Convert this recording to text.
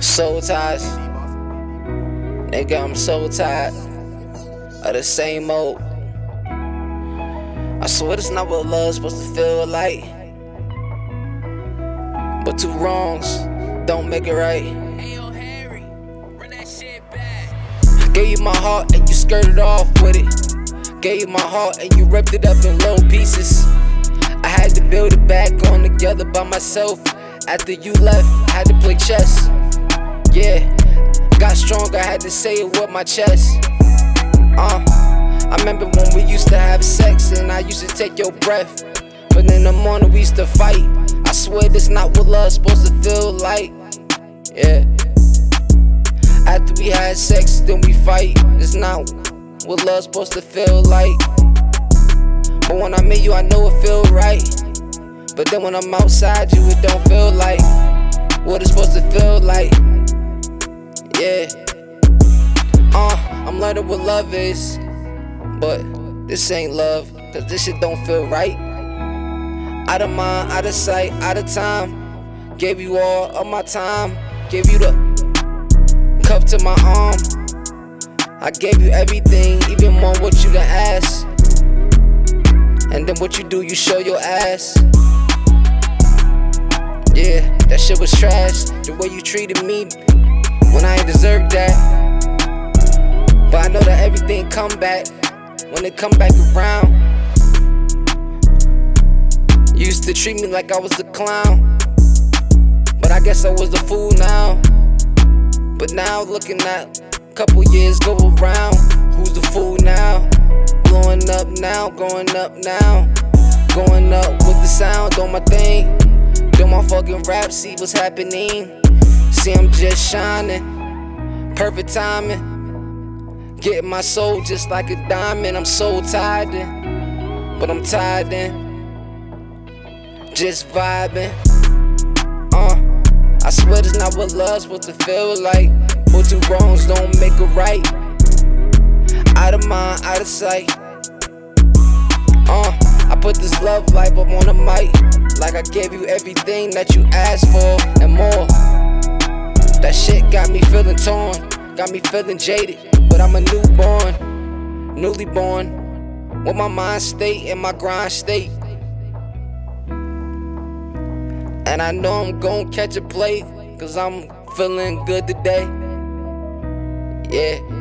Soul ties. Nigga, I'm so tired of the same old. I swear it's not what love's supposed to feel like. But two wrongs don't make it right. Gave you my heart and you skirted off with it. Gave you my heart and you ripped it up in little pieces. I had to build it back on together by myself. After you left, had to play chess. Yeah, got stronger, had to say it with my chest. Uh, I remember when we used to have sex and I used to take your breath. But in the morning we used to fight. I swear this not what love's supposed to feel like. Yeah. After we had sex, then we fight. It's not what love's supposed to feel like. But when I meet you, I know it feel right. But then when I'm outside you, it don't feel like Learning what love is. But this ain't love, cause this shit don't feel right. Out of mind, out of sight, out of time. Gave you all of my time. Gave you the cup to my arm. I gave you everything, even more what you done ask. And then what you do, you show your ass. Yeah, that shit was trash. The way you treated me when I ain't deserved that. Come back when it come back around. You used to treat me like I was a clown. But I guess I was a fool now. But now looking at a couple years go around. Who's the fool now? Blowing up now, going up now. Going up with the sound on my thing. Do my fucking rap, see what's happening. See, I'm just shining. Perfect timing. Getting my soul just like a diamond. I'm so tired, in, but I'm tired in. Just vibing. Uh, I swear it's not what love's supposed to feel like. But two wrongs don't make it right. Out of mind, out of sight. Uh, I put this love life up on the mic. Like I gave you everything that you asked for and more. That shit got me feeling torn, got me feeling jaded. But I'm a newborn, newly born, with my mind state and my grind state. And I know I'm gonna catch a play, cause I'm feeling good today. Yeah.